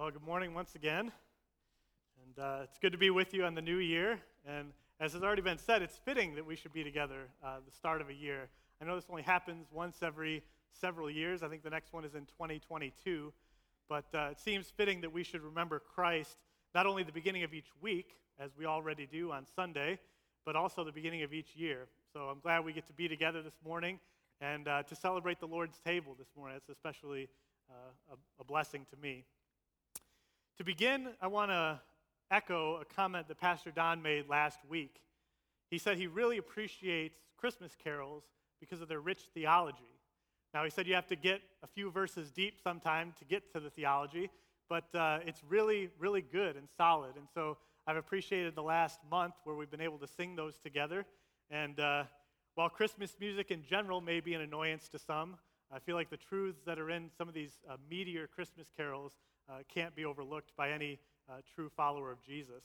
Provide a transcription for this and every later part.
Well, good morning once again. And uh, it's good to be with you on the new year. And as has already been said, it's fitting that we should be together uh, the start of a year. I know this only happens once every several years. I think the next one is in 2022. But uh, it seems fitting that we should remember Christ not only the beginning of each week, as we already do on Sunday, but also the beginning of each year. So I'm glad we get to be together this morning and uh, to celebrate the Lord's table this morning. It's especially uh, a, a blessing to me. To begin, I want to echo a comment that Pastor Don made last week. He said he really appreciates Christmas carols because of their rich theology. Now, he said you have to get a few verses deep sometime to get to the theology, but uh, it's really, really good and solid. And so I've appreciated the last month where we've been able to sing those together. And uh, while Christmas music in general may be an annoyance to some, I feel like the truths that are in some of these uh, meteor Christmas carols uh, can't be overlooked by any uh, true follower of Jesus.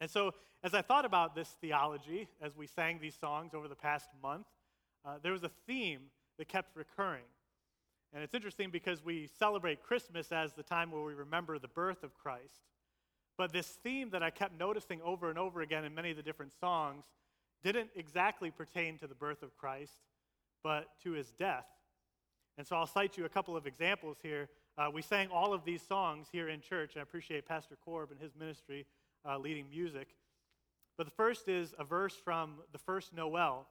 And so, as I thought about this theology, as we sang these songs over the past month, uh, there was a theme that kept recurring. And it's interesting because we celebrate Christmas as the time where we remember the birth of Christ. But this theme that I kept noticing over and over again in many of the different songs didn't exactly pertain to the birth of Christ, but to his death. And so I'll cite you a couple of examples here uh, we sang all of these songs here in church. and I appreciate Pastor Korb and his ministry uh, leading music. But the first is a verse from the first Noel.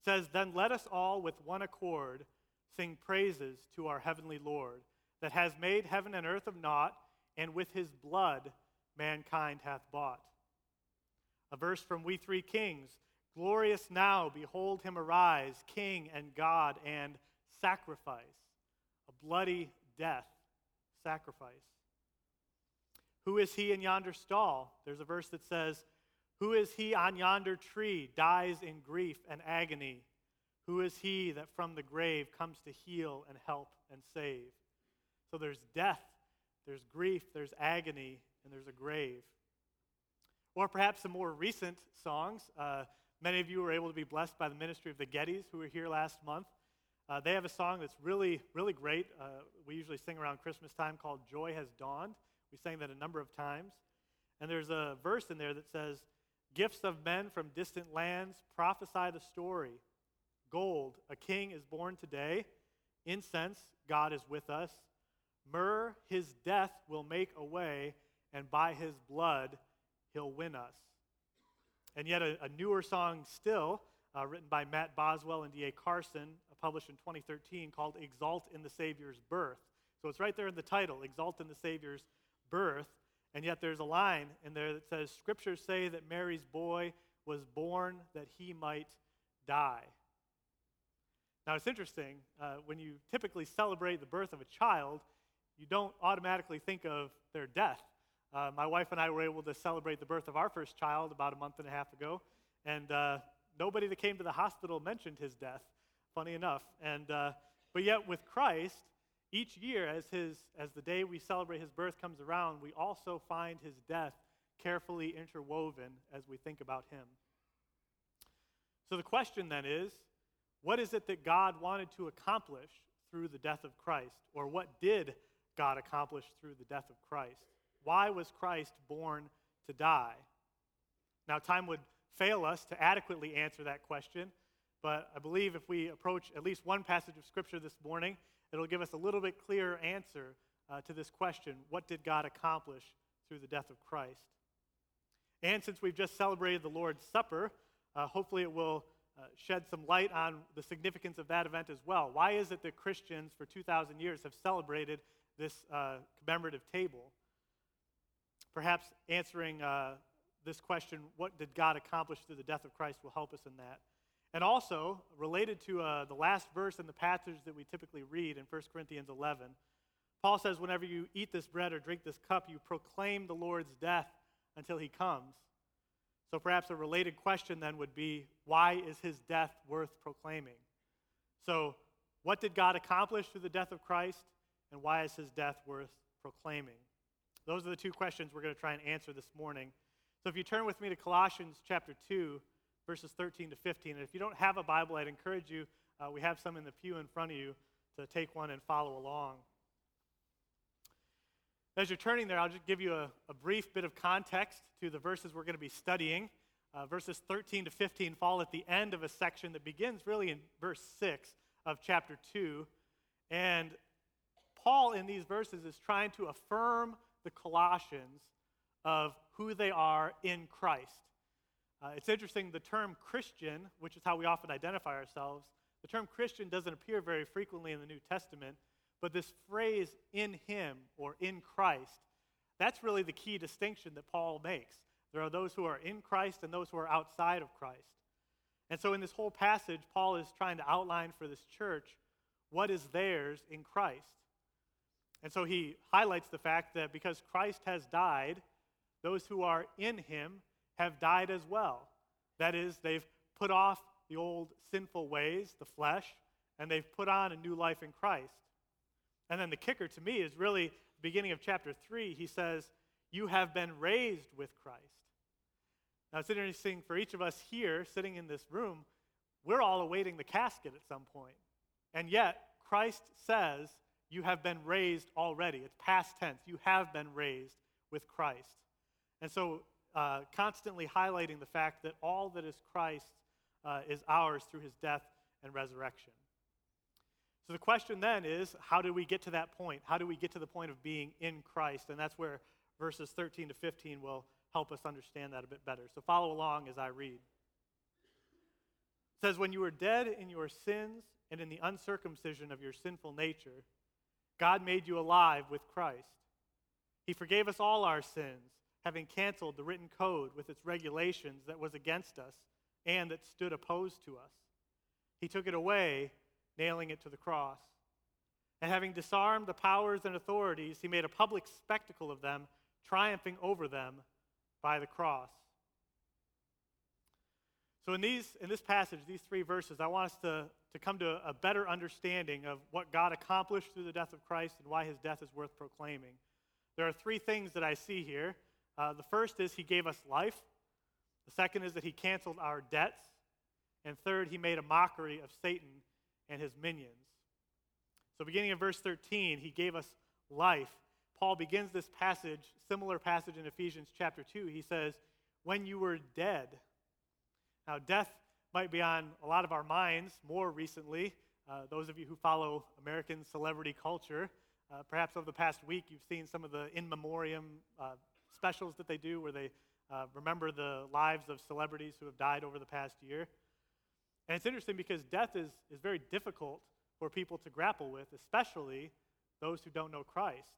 It says, Then let us all with one accord sing praises to our heavenly Lord, that has made heaven and earth of naught, and with his blood mankind hath bought. A verse from We Three Kings Glorious now, behold him arise, King and God and sacrifice. A bloody death, sacrifice. Who is he in yonder stall? There's a verse that says, Who is he on yonder tree, dies in grief and agony? Who is he that from the grave comes to heal and help and save? So there's death, there's grief, there's agony, and there's a grave. Or perhaps some more recent songs. Uh, many of you were able to be blessed by the ministry of the Gettys, who were here last month. Uh, they have a song that's really, really great. Uh, we usually sing around Christmas time called Joy Has Dawned. We sang that a number of times. And there's a verse in there that says, Gifts of men from distant lands prophesy the story. Gold, a king is born today. Incense, God is with us. Myrrh, his death will make a way, and by his blood, he'll win us. And yet, a, a newer song still, uh, written by Matt Boswell and D.A. Carson, published in 2013 called Exalt in the Savior's Birth. So it's right there in the title, Exalt in the Savior's Birth. And yet there's a line in there that says, Scriptures say that Mary's boy was born that he might die. Now it's interesting, uh, when you typically celebrate the birth of a child, you don't automatically think of their death. Uh, my wife and I were able to celebrate the birth of our first child about a month and a half ago, and uh, nobody that came to the hospital mentioned his death funny enough. And, uh, but yet, with Christ, each year as, his, as the day we celebrate his birth comes around, we also find his death carefully interwoven as we think about him. So the question then is what is it that God wanted to accomplish through the death of Christ? Or what did God accomplish through the death of Christ? Why was Christ born to die? Now, time would fail us to adequately answer that question, but I believe if we approach at least one passage of Scripture this morning, it'll give us a little bit clearer answer uh, to this question what did God accomplish through the death of Christ? And since we've just celebrated the Lord's Supper, uh, hopefully it will uh, shed some light on the significance of that event as well. Why is it that Christians for 2,000 years have celebrated this uh, commemorative table? Perhaps answering uh, this question, what did God accomplish through the death of Christ, will help us in that. And also, related to uh, the last verse in the passage that we typically read in 1 Corinthians 11, Paul says, Whenever you eat this bread or drink this cup, you proclaim the Lord's death until he comes. So perhaps a related question then would be why is his death worth proclaiming? So, what did God accomplish through the death of Christ, and why is his death worth proclaiming? Those are the two questions we're going to try and answer this morning. So, if you turn with me to Colossians chapter 2, verses 13 to 15. And if you don't have a Bible, I'd encourage you, uh, we have some in the pew in front of you, to take one and follow along. As you're turning there, I'll just give you a, a brief bit of context to the verses we're going to be studying. Uh, verses 13 to 15 fall at the end of a section that begins really in verse 6 of chapter 2. And Paul, in these verses, is trying to affirm the Colossians of who they are in Christ. Uh, it's interesting, the term Christian, which is how we often identify ourselves, the term Christian doesn't appear very frequently in the New Testament, but this phrase, in him or in Christ, that's really the key distinction that Paul makes. There are those who are in Christ and those who are outside of Christ. And so, in this whole passage, Paul is trying to outline for this church what is theirs in Christ. And so, he highlights the fact that because Christ has died, those who are in him have died as well. That is, they've put off the old sinful ways, the flesh, and they've put on a new life in Christ. And then the kicker to me is really beginning of chapter 3. He says, You have been raised with Christ. Now, it's interesting for each of us here sitting in this room, we're all awaiting the casket at some point. And yet, Christ says, You have been raised already. It's past tense. You have been raised with Christ. And so, uh, constantly highlighting the fact that all that is Christ uh, is ours through his death and resurrection. So the question then is how do we get to that point? How do we get to the point of being in Christ? And that's where verses 13 to 15 will help us understand that a bit better. So follow along as I read. It says, When you were dead in your sins and in the uncircumcision of your sinful nature, God made you alive with Christ. He forgave us all our sins, having canceled the written code with its regulations that was against us and that stood opposed to us. He took it away, nailing it to the cross. And having disarmed the powers and authorities, he made a public spectacle of them, triumphing over them by the cross. So, in, these, in this passage, these three verses, I want us to, to come to a better understanding of what God accomplished through the death of Christ and why his death is worth proclaiming. There are three things that I see here. Uh, the first is he gave us life, the second is that he canceled our debts, and third, he made a mockery of Satan and his minions. So, beginning of verse 13, he gave us life. Paul begins this passage, similar passage in Ephesians chapter 2. He says, When you were dead. Now, death might be on a lot of our minds more recently. Uh, those of you who follow American celebrity culture, uh, perhaps over the past week, you've seen some of the in memoriam uh, specials that they do where they uh, remember the lives of celebrities who have died over the past year. And it's interesting because death is, is very difficult for people to grapple with, especially those who don't know Christ.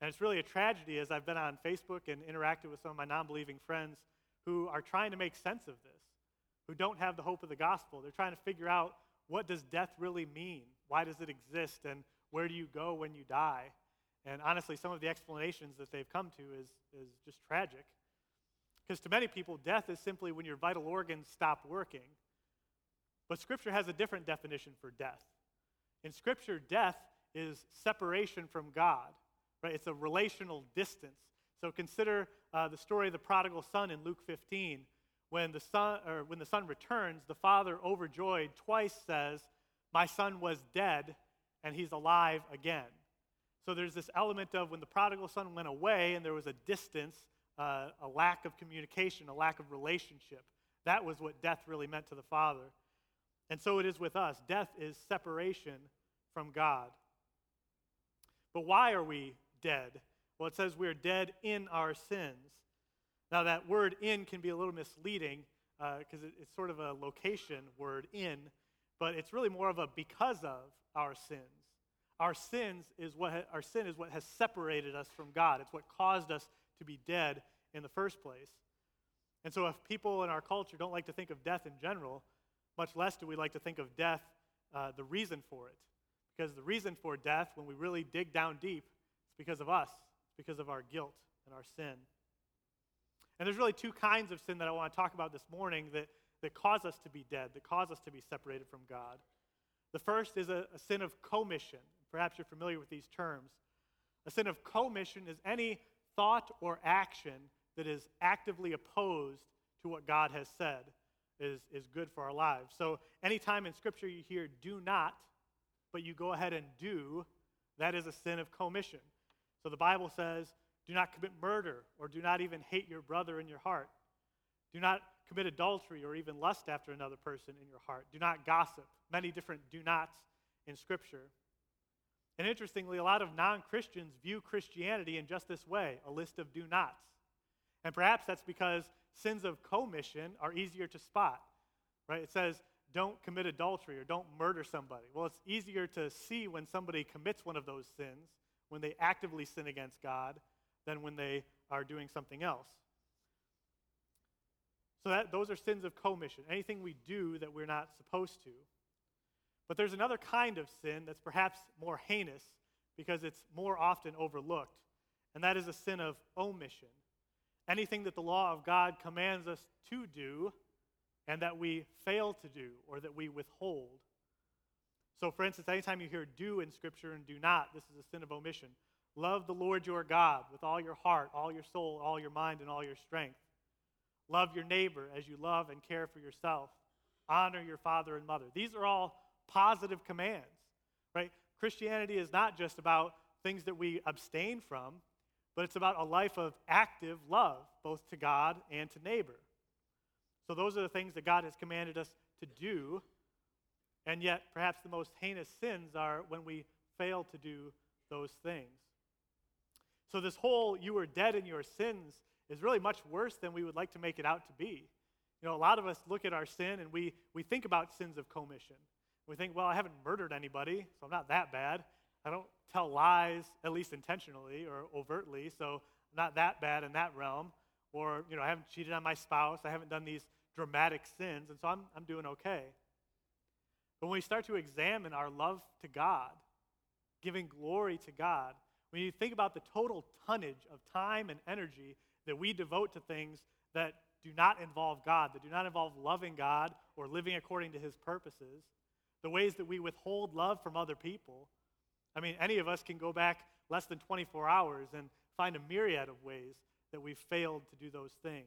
And it's really a tragedy as I've been on Facebook and interacted with some of my non believing friends who are trying to make sense of this, who don't have the hope of the gospel. They're trying to figure out what does death really mean? Why does it exist? And where do you go when you die? And honestly, some of the explanations that they've come to is, is just tragic. Because to many people, death is simply when your vital organs stop working. But Scripture has a different definition for death. In Scripture, death is separation from God. Right? It's a relational distance. So consider uh, the story of the prodigal son in Luke 15. When the, son, or when the son returns, the father, overjoyed, twice says, My son was dead, and he's alive again. So there's this element of when the prodigal son went away and there was a distance, uh, a lack of communication, a lack of relationship. That was what death really meant to the father. And so it is with us. Death is separation from God. But why are we dead? Well, it says we're dead in our sins. Now, that word in can be a little misleading because uh, it, it's sort of a location word in, but it's really more of a because of our sins. Our sins is what ha- our sin is what has separated us from God. It's what caused us to be dead in the first place. And so, if people in our culture don't like to think of death in general, much less do we like to think of death, uh, the reason for it. Because the reason for death, when we really dig down deep, it's because of us, because of our guilt and our sin. And there's really two kinds of sin that I want to talk about this morning that, that cause us to be dead, that cause us to be separated from God. The first is a, a sin of commission. Perhaps you're familiar with these terms. A sin of commission is any thought or action that is actively opposed to what God has said is, is good for our lives. So, anytime in Scripture you hear do not, but you go ahead and do, that is a sin of commission. So the Bible says, do not commit murder, or do not even hate your brother in your heart. Do not commit adultery or even lust after another person in your heart. Do not gossip. Many different do nots in Scripture. And interestingly, a lot of non Christians view Christianity in just this way a list of do nots. And perhaps that's because sins of commission are easier to spot, right? It says, don't commit adultery or don't murder somebody. Well, it's easier to see when somebody commits one of those sins, when they actively sin against God, than when they are doing something else. So that, those are sins of commission, anything we do that we're not supposed to. But there's another kind of sin that's perhaps more heinous because it's more often overlooked, and that is a sin of omission. Anything that the law of God commands us to do and that we fail to do or that we withhold. So, for instance, anytime you hear do in Scripture and do not, this is a sin of omission. Love the Lord your God with all your heart, all your soul, all your mind, and all your strength. Love your neighbor as you love and care for yourself. Honor your father and mother. These are all positive commands, right? Christianity is not just about things that we abstain from, but it's about a life of active love, both to God and to neighbor. So those are the things that God has commanded us to do. And yet, perhaps the most heinous sins are when we fail to do those things. So, this whole you were dead in your sins is really much worse than we would like to make it out to be. You know, a lot of us look at our sin and we, we think about sins of commission. We think, well, I haven't murdered anybody, so I'm not that bad. I don't tell lies, at least intentionally or overtly, so I'm not that bad in that realm. Or, you know, I haven't cheated on my spouse, I haven't done these dramatic sins, and so I'm, I'm doing okay. But when we start to examine our love to God, giving glory to God, when you think about the total tonnage of time and energy that we devote to things that do not involve God, that do not involve loving God or living according to his purposes, the ways that we withhold love from other people. I mean, any of us can go back less than 24 hours and find a myriad of ways that we've failed to do those things.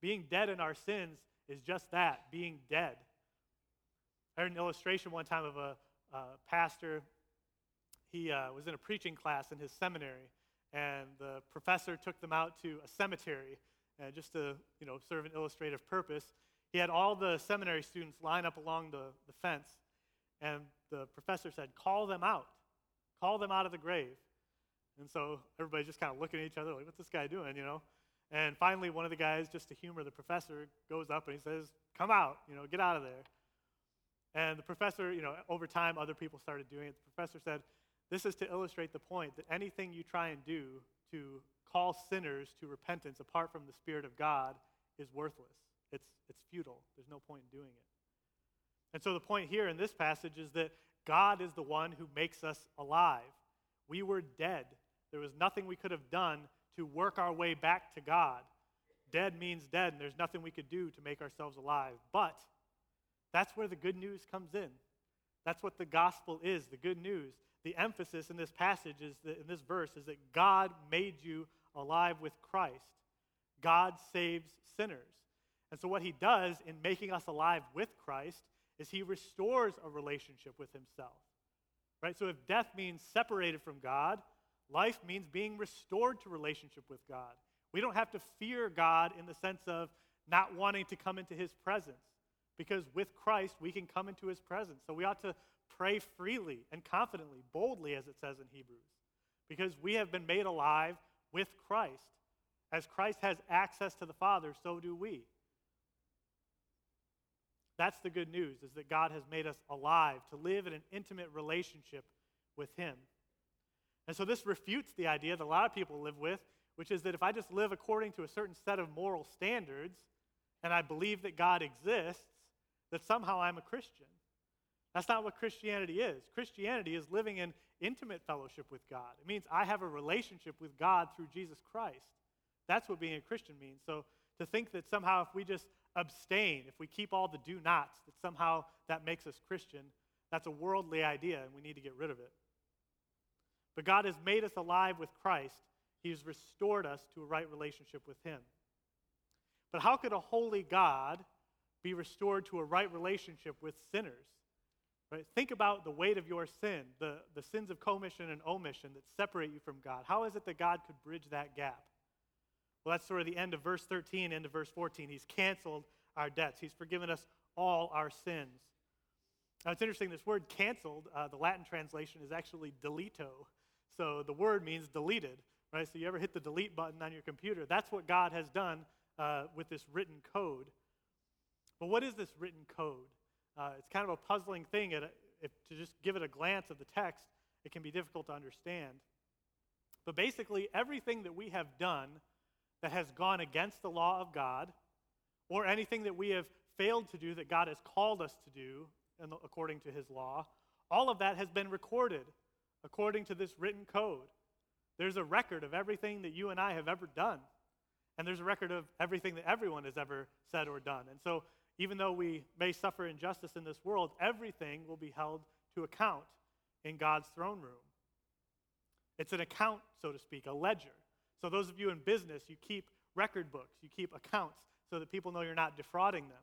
Being dead in our sins is just that being dead. I heard an illustration one time of a, a pastor. He uh, was in a preaching class in his seminary, and the professor took them out to a cemetery uh, just to you know serve an illustrative purpose. He had all the seminary students line up along the, the fence, and the professor said, Call them out. Call them out of the grave. And so everybody's just kind of looking at each other like, What's this guy doing, you know? And finally, one of the guys, just to humor the professor, goes up and he says, Come out, you know, get out of there. And the professor, you know, over time, other people started doing it. The professor said, This is to illustrate the point that anything you try and do to call sinners to repentance apart from the Spirit of God is worthless. It's, it's futile. There's no point in doing it. And so the point here in this passage is that God is the one who makes us alive. We were dead. There was nothing we could have done to work our way back to God. Dead means dead, and there's nothing we could do to make ourselves alive. But that's where the good news comes in. That's what the gospel is the good news. The emphasis in this passage is that, in this verse is that God made you alive with Christ. God saves sinners. And so, what he does in making us alive with Christ is he restores a relationship with himself. Right? So, if death means separated from God, life means being restored to relationship with God. We don't have to fear God in the sense of not wanting to come into his presence, because with Christ, we can come into his presence. So, we ought to pray freely and confidently, boldly, as it says in Hebrews, because we have been made alive with Christ. As Christ has access to the Father, so do we. That's the good news, is that God has made us alive to live in an intimate relationship with Him. And so this refutes the idea that a lot of people live with, which is that if I just live according to a certain set of moral standards and I believe that God exists, that somehow I'm a Christian. That's not what Christianity is. Christianity is living in intimate fellowship with God. It means I have a relationship with God through Jesus Christ. That's what being a Christian means. So to think that somehow if we just abstain, if we keep all the do nots, that somehow that makes us Christian, that's a worldly idea and we need to get rid of it. But God has made us alive with Christ. He has restored us to a right relationship with Him. But how could a holy God be restored to a right relationship with sinners? Right? Think about the weight of your sin, the, the sins of commission and omission that separate you from God. How is it that God could bridge that gap? Well, that's sort of the end of verse 13, end of verse 14. He's canceled our debts, He's forgiven us all our sins. Now, it's interesting, this word canceled, uh, the Latin translation is actually delito. So the word means deleted, right? So you ever hit the delete button on your computer? That's what God has done uh, with this written code. But what is this written code? Uh, it's kind of a puzzling thing. It, if, to just give it a glance of the text, it can be difficult to understand. But basically, everything that we have done that has gone against the law of God, or anything that we have failed to do that God has called us to do according to his law, all of that has been recorded according to this written code. There's a record of everything that you and I have ever done. And there's a record of everything that everyone has ever said or done. And so even though we may suffer injustice in this world, everything will be held to account in God's throne room. It's an account, so to speak, a ledger. So, those of you in business, you keep record books, you keep accounts so that people know you're not defrauding them.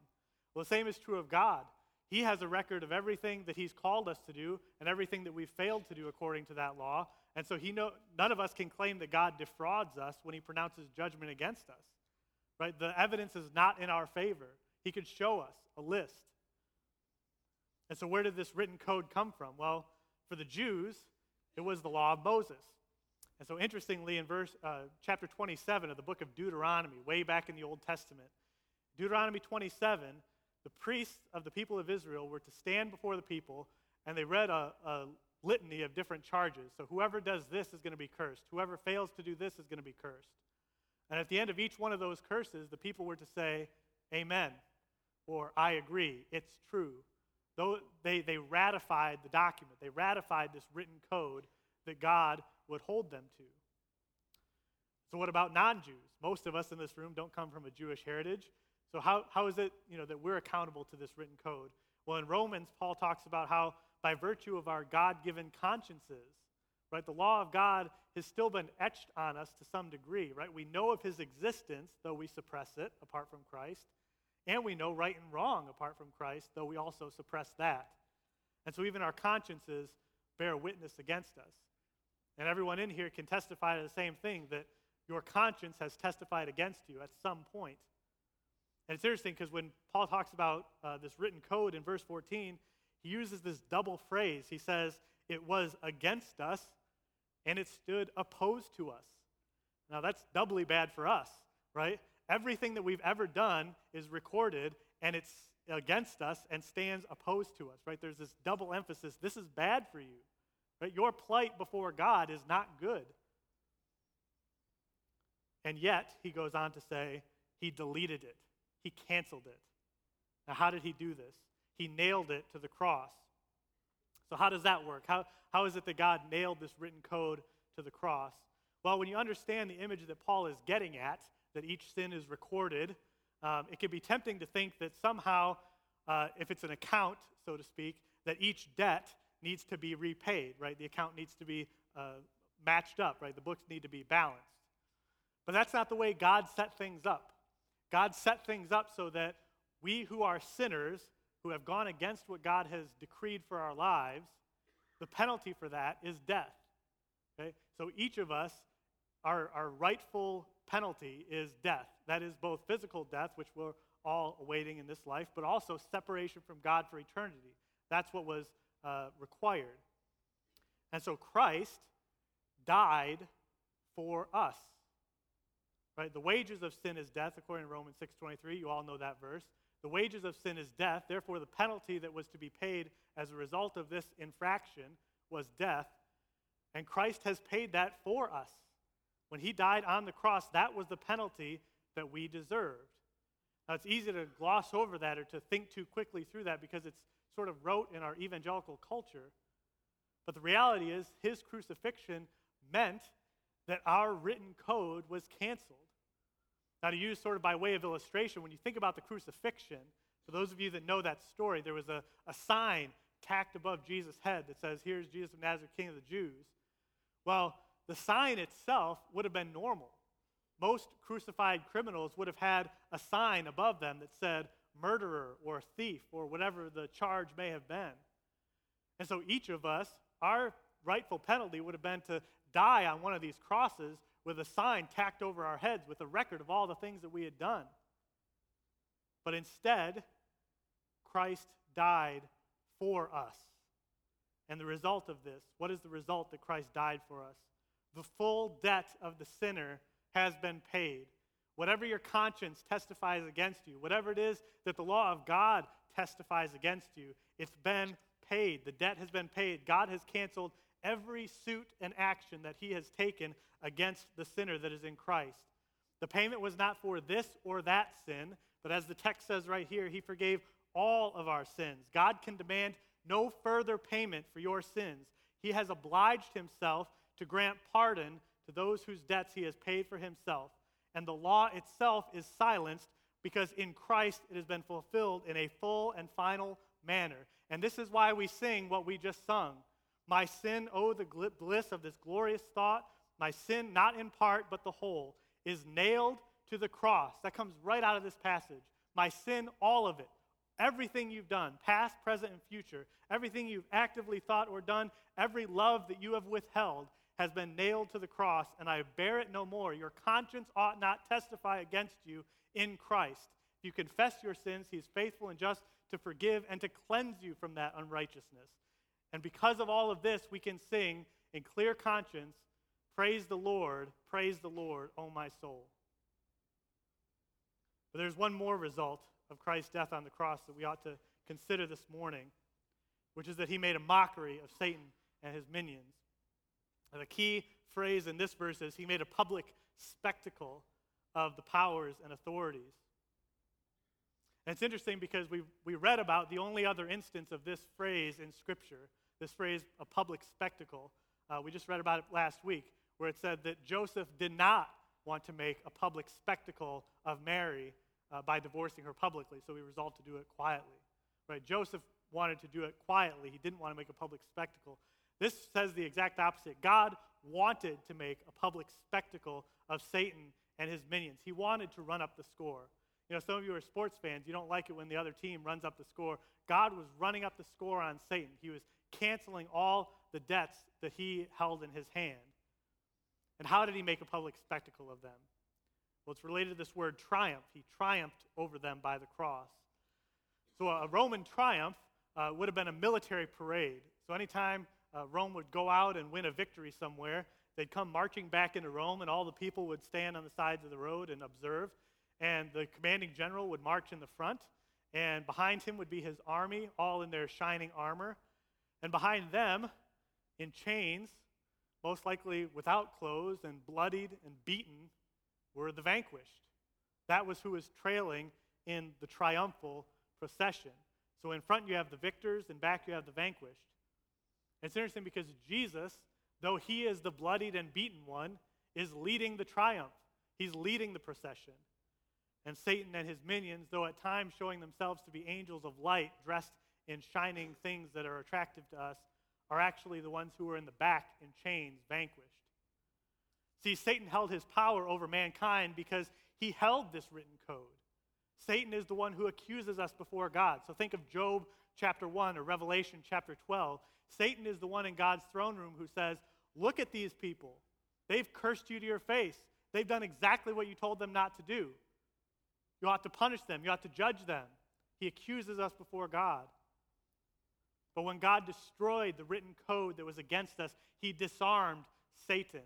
Well, the same is true of God. He has a record of everything that He's called us to do and everything that we've failed to do according to that law. And so he know, none of us can claim that God defrauds us when He pronounces judgment against us. Right? The evidence is not in our favor. He could show us a list. And so, where did this written code come from? Well, for the Jews, it was the law of Moses. And so, interestingly, in verse uh, chapter 27 of the book of Deuteronomy, way back in the Old Testament, Deuteronomy 27, the priests of the people of Israel were to stand before the people, and they read a, a litany of different charges. So, whoever does this is going to be cursed. Whoever fails to do this is going to be cursed. And at the end of each one of those curses, the people were to say, Amen or I agree, it's true. Though they, they ratified the document, they ratified this written code that God would hold them to. So, what about non Jews? Most of us in this room don't come from a Jewish heritage. So, how, how is it you know, that we're accountable to this written code? Well, in Romans, Paul talks about how, by virtue of our God given consciences, right, the law of God has still been etched on us to some degree, right? We know of his existence, though we suppress it apart from Christ. And we know right and wrong apart from Christ, though we also suppress that. And so even our consciences bear witness against us. And everyone in here can testify to the same thing that your conscience has testified against you at some point. And it's interesting because when Paul talks about uh, this written code in verse 14, he uses this double phrase. He says, It was against us and it stood opposed to us. Now that's doubly bad for us, right? Everything that we've ever done is recorded and it's against us and stands opposed to us, right? There's this double emphasis. This is bad for you, right? Your plight before God is not good. And yet, he goes on to say, he deleted it, he canceled it. Now, how did he do this? He nailed it to the cross. So, how does that work? How, how is it that God nailed this written code to the cross? Well, when you understand the image that Paul is getting at, that each sin is recorded, um, it can be tempting to think that somehow, uh, if it's an account, so to speak, that each debt needs to be repaid, right? The account needs to be uh, matched up, right? The books need to be balanced. But that's not the way God set things up. God set things up so that we who are sinners, who have gone against what God has decreed for our lives, the penalty for that is death. Okay? So each of us, our, our rightful penalty is death. That is both physical death, which we're all awaiting in this life, but also separation from God for eternity. That's what was uh, required. And so Christ died for us. Right? The wages of sin is death, according to Romans 6.23. You all know that verse. The wages of sin is death. Therefore, the penalty that was to be paid as a result of this infraction was death. And Christ has paid that for us. When he died on the cross, that was the penalty that we deserved. Now, it's easy to gloss over that or to think too quickly through that because it's sort of rote in our evangelical culture. But the reality is, his crucifixion meant that our written code was canceled. Now, to use sort of by way of illustration, when you think about the crucifixion, for those of you that know that story, there was a, a sign tacked above Jesus' head that says, Here's Jesus of Nazareth, King of the Jews. Well, the sign itself would have been normal. Most crucified criminals would have had a sign above them that said murderer or thief or whatever the charge may have been. And so each of us, our rightful penalty would have been to die on one of these crosses with a sign tacked over our heads with a record of all the things that we had done. But instead, Christ died for us. And the result of this, what is the result that Christ died for us? The full debt of the sinner has been paid. Whatever your conscience testifies against you, whatever it is that the law of God testifies against you, it's been paid. The debt has been paid. God has canceled every suit and action that he has taken against the sinner that is in Christ. The payment was not for this or that sin, but as the text says right here, he forgave all of our sins. God can demand no further payment for your sins. He has obliged himself to grant pardon to those whose debts he has paid for himself. And the law itself is silenced because in Christ it has been fulfilled in a full and final manner. And this is why we sing what we just sung. My sin, oh, the bliss of this glorious thought, my sin, not in part, but the whole, is nailed to the cross. That comes right out of this passage. My sin, all of it, everything you've done, past, present, and future, everything you've actively thought or done, every love that you have withheld, has been nailed to the cross, and I bear it no more. Your conscience ought not testify against you in Christ. If you confess your sins, he is faithful and just to forgive and to cleanse you from that unrighteousness. And because of all of this, we can sing in clear conscience, Praise the Lord, praise the Lord, O my soul. But there's one more result of Christ's death on the cross that we ought to consider this morning, which is that he made a mockery of Satan and his minions. And the key phrase in this verse is he made a public spectacle of the powers and authorities. And it's interesting because we, we read about the only other instance of this phrase in Scripture, this phrase, a public spectacle. Uh, we just read about it last week, where it said that Joseph did not want to make a public spectacle of Mary uh, by divorcing her publicly, so he resolved to do it quietly. Right? Joseph wanted to do it quietly. He didn't want to make a public spectacle. This says the exact opposite. God wanted to make a public spectacle of Satan and his minions. He wanted to run up the score. You know, some of you are sports fans. You don't like it when the other team runs up the score. God was running up the score on Satan. He was canceling all the debts that he held in his hand. And how did he make a public spectacle of them? Well, it's related to this word triumph. He triumphed over them by the cross. So a Roman triumph uh, would have been a military parade. So anytime uh, Rome would go out and win a victory somewhere, they'd come marching back into Rome, and all the people would stand on the sides of the road and observe and the commanding general would march in the front, and behind him would be his army, all in their shining armor. And behind them, in chains, most likely without clothes and bloodied and beaten, were the vanquished. That was who was trailing in the triumphal procession. So in front you have the victors, and back you have the vanquished. It's interesting because Jesus, though he is the bloodied and beaten one, is leading the triumph. He's leading the procession. And Satan and his minions, though at times showing themselves to be angels of light dressed in shining things that are attractive to us, are actually the ones who are in the back in chains, vanquished. See, Satan held his power over mankind because he held this written code. Satan is the one who accuses us before God. So think of Job chapter 1 or Revelation chapter 12. Satan is the one in God's throne room who says, Look at these people. They've cursed you to your face. They've done exactly what you told them not to do. You ought to punish them. You ought to judge them. He accuses us before God. But when God destroyed the written code that was against us, he disarmed Satan.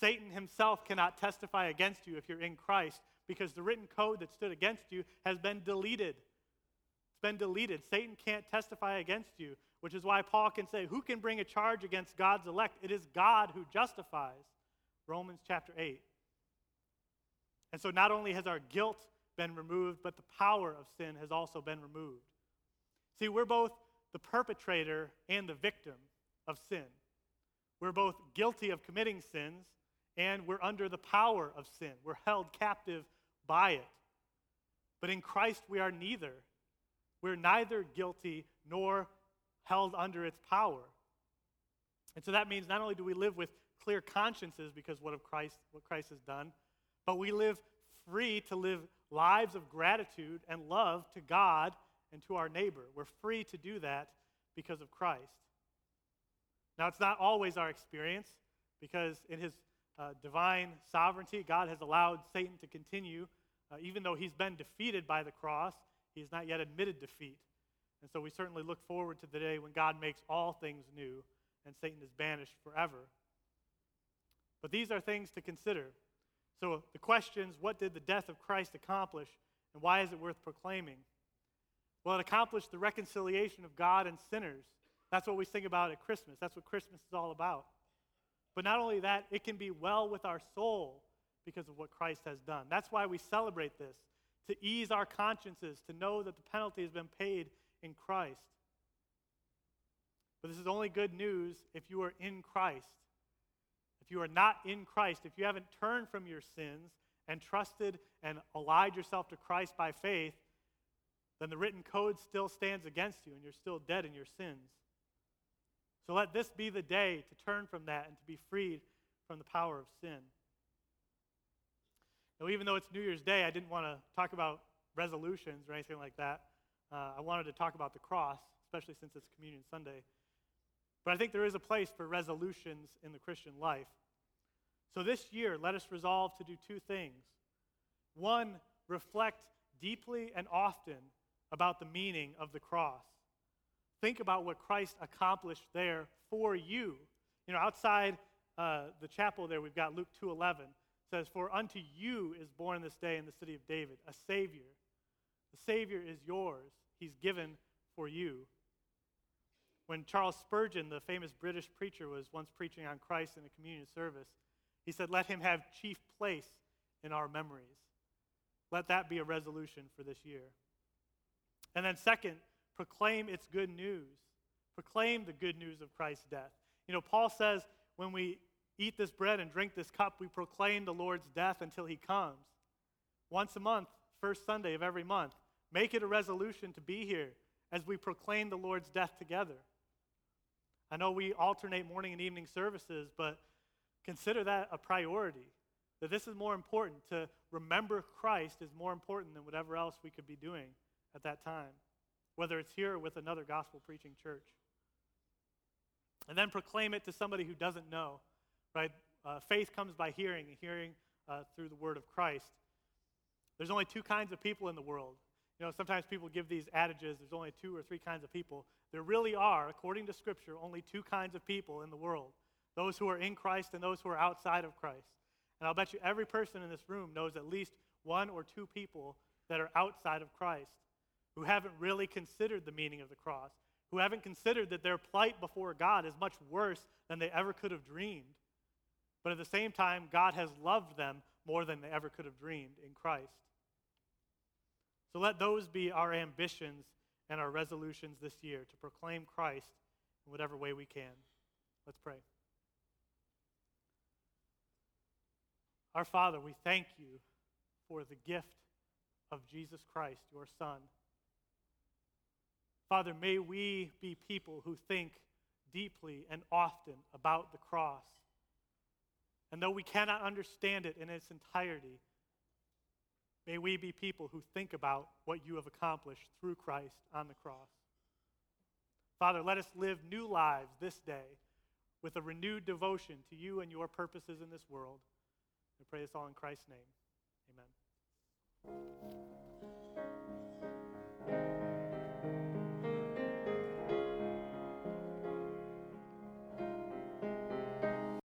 Satan himself cannot testify against you if you're in Christ because the written code that stood against you has been deleted. Been deleted. Satan can't testify against you, which is why Paul can say, Who can bring a charge against God's elect? It is God who justifies. Romans chapter 8. And so not only has our guilt been removed, but the power of sin has also been removed. See, we're both the perpetrator and the victim of sin. We're both guilty of committing sins, and we're under the power of sin. We're held captive by it. But in Christ, we are neither. We're neither guilty nor held under its power. And so that means not only do we live with clear consciences because what of Christ what Christ has done, but we live free to live lives of gratitude and love to God and to our neighbor. We're free to do that because of Christ. Now, it's not always our experience because in his uh, divine sovereignty, God has allowed Satan to continue. Uh, even though he's been defeated by the cross, he has not yet admitted defeat. And so we certainly look forward to the day when God makes all things new and Satan is banished forever. But these are things to consider. So the questions what did the death of Christ accomplish, and why is it worth proclaiming? Well, it accomplished the reconciliation of God and sinners. That's what we sing about at Christmas. That's what Christmas is all about. But not only that, it can be well with our soul because of what Christ has done. That's why we celebrate this, to ease our consciences, to know that the penalty has been paid in Christ. But this is only good news if you are in Christ. If you are not in Christ, if you haven't turned from your sins and trusted and allied yourself to Christ by faith, then the written code still stands against you and you're still dead in your sins. So let this be the day to turn from that and to be freed from the power of sin. Now, even though it's New Year's Day, I didn't want to talk about resolutions or anything like that. Uh, I wanted to talk about the cross, especially since it's Communion Sunday. But I think there is a place for resolutions in the Christian life. So this year, let us resolve to do two things. One, reflect deeply and often about the meaning of the cross. Think about what Christ accomplished there for you. You know, outside uh, the chapel there, we've got Luke 2.11. says, For unto you is born this day in the city of David a Savior. The Savior is yours. He's given for you. When Charles Spurgeon, the famous British preacher, was once preaching on Christ in a communion service, he said, Let him have chief place in our memories. Let that be a resolution for this year. And then, second, proclaim its good news. Proclaim the good news of Christ's death. You know, Paul says when we eat this bread and drink this cup, we proclaim the Lord's death until he comes. Once a month, first Sunday of every month, make it a resolution to be here as we proclaim the Lord's death together. I know we alternate morning and evening services, but consider that a priority. That this is more important. To remember Christ is more important than whatever else we could be doing at that time whether it's here or with another gospel preaching church. And then proclaim it to somebody who doesn't know, right? Uh, faith comes by hearing, and hearing uh, through the word of Christ. There's only two kinds of people in the world. You know, sometimes people give these adages there's only two or three kinds of people. There really are, according to Scripture, only two kinds of people in the world those who are in Christ and those who are outside of Christ. And I'll bet you every person in this room knows at least one or two people that are outside of Christ who haven't really considered the meaning of the cross, who haven't considered that their plight before God is much worse than they ever could have dreamed. But at the same time, God has loved them more than they ever could have dreamed in Christ. So let those be our ambitions and our resolutions this year to proclaim Christ in whatever way we can. Let's pray. Our Father, we thank you for the gift of Jesus Christ, your Son. Father, may we be people who think deeply and often about the cross. And though we cannot understand it in its entirety, may we be people who think about what you have accomplished through Christ on the cross. Father, let us live new lives this day with a renewed devotion to you and your purposes in this world. We pray this all in Christ's name. Amen.